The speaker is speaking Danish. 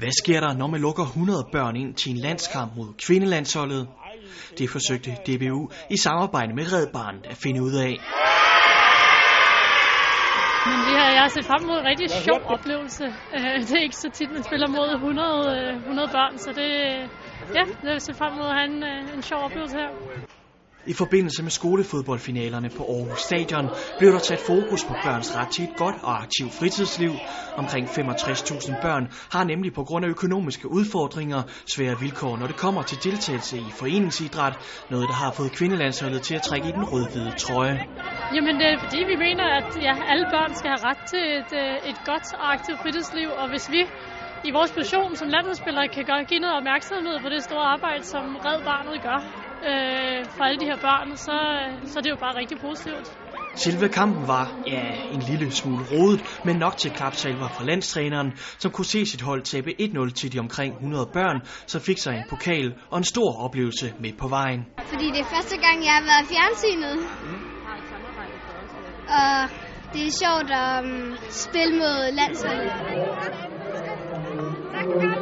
Hvad sker der, når man lukker 100 børn ind til en landskamp mod kvindelandsholdet? Det forsøgte DBU i samarbejde med Red Barnet at finde ud af. Men det her, jeg har set frem mod en rigtig sjov oplevelse. Øh, det er ikke så tit, man spiller mod 100, 100 øh, børn, så det, ja, det har jeg set frem mod at have en, øh, en sjov oplevelse her. I forbindelse med skolefodboldfinalerne på Aarhus Stadion blev der taget fokus på børns ret til et godt og aktivt fritidsliv. Omkring 65.000 børn har nemlig på grund af økonomiske udfordringer svære vilkår, når det kommer til deltagelse i foreningsidræt, noget der har fået kvindelandsholdet til at trække i den rød-hvide trøje. Jamen det er fordi, vi mener, at ja, alle børn skal have ret til et, øh, et godt og aktivt fritidsliv, og hvis vi i vores position som landsholdsspillere kan gøre, give noget opmærksomhed på det store arbejde, som Red Barnet gør øh, for alle de her børn, så, så er det jo bare rigtig positivt. Selve kampen var, ja, en lille smule rodet, men nok til klapsalver fra landstræneren, som kunne se sit hold tabe 1-0 til de omkring 100 børn, som fik sig en pokal og en stor oplevelse med på vejen. Fordi det er første gang, jeg har været i fjernsynet. Og det er sjovt at um, spille mod landsholdet. Thank you.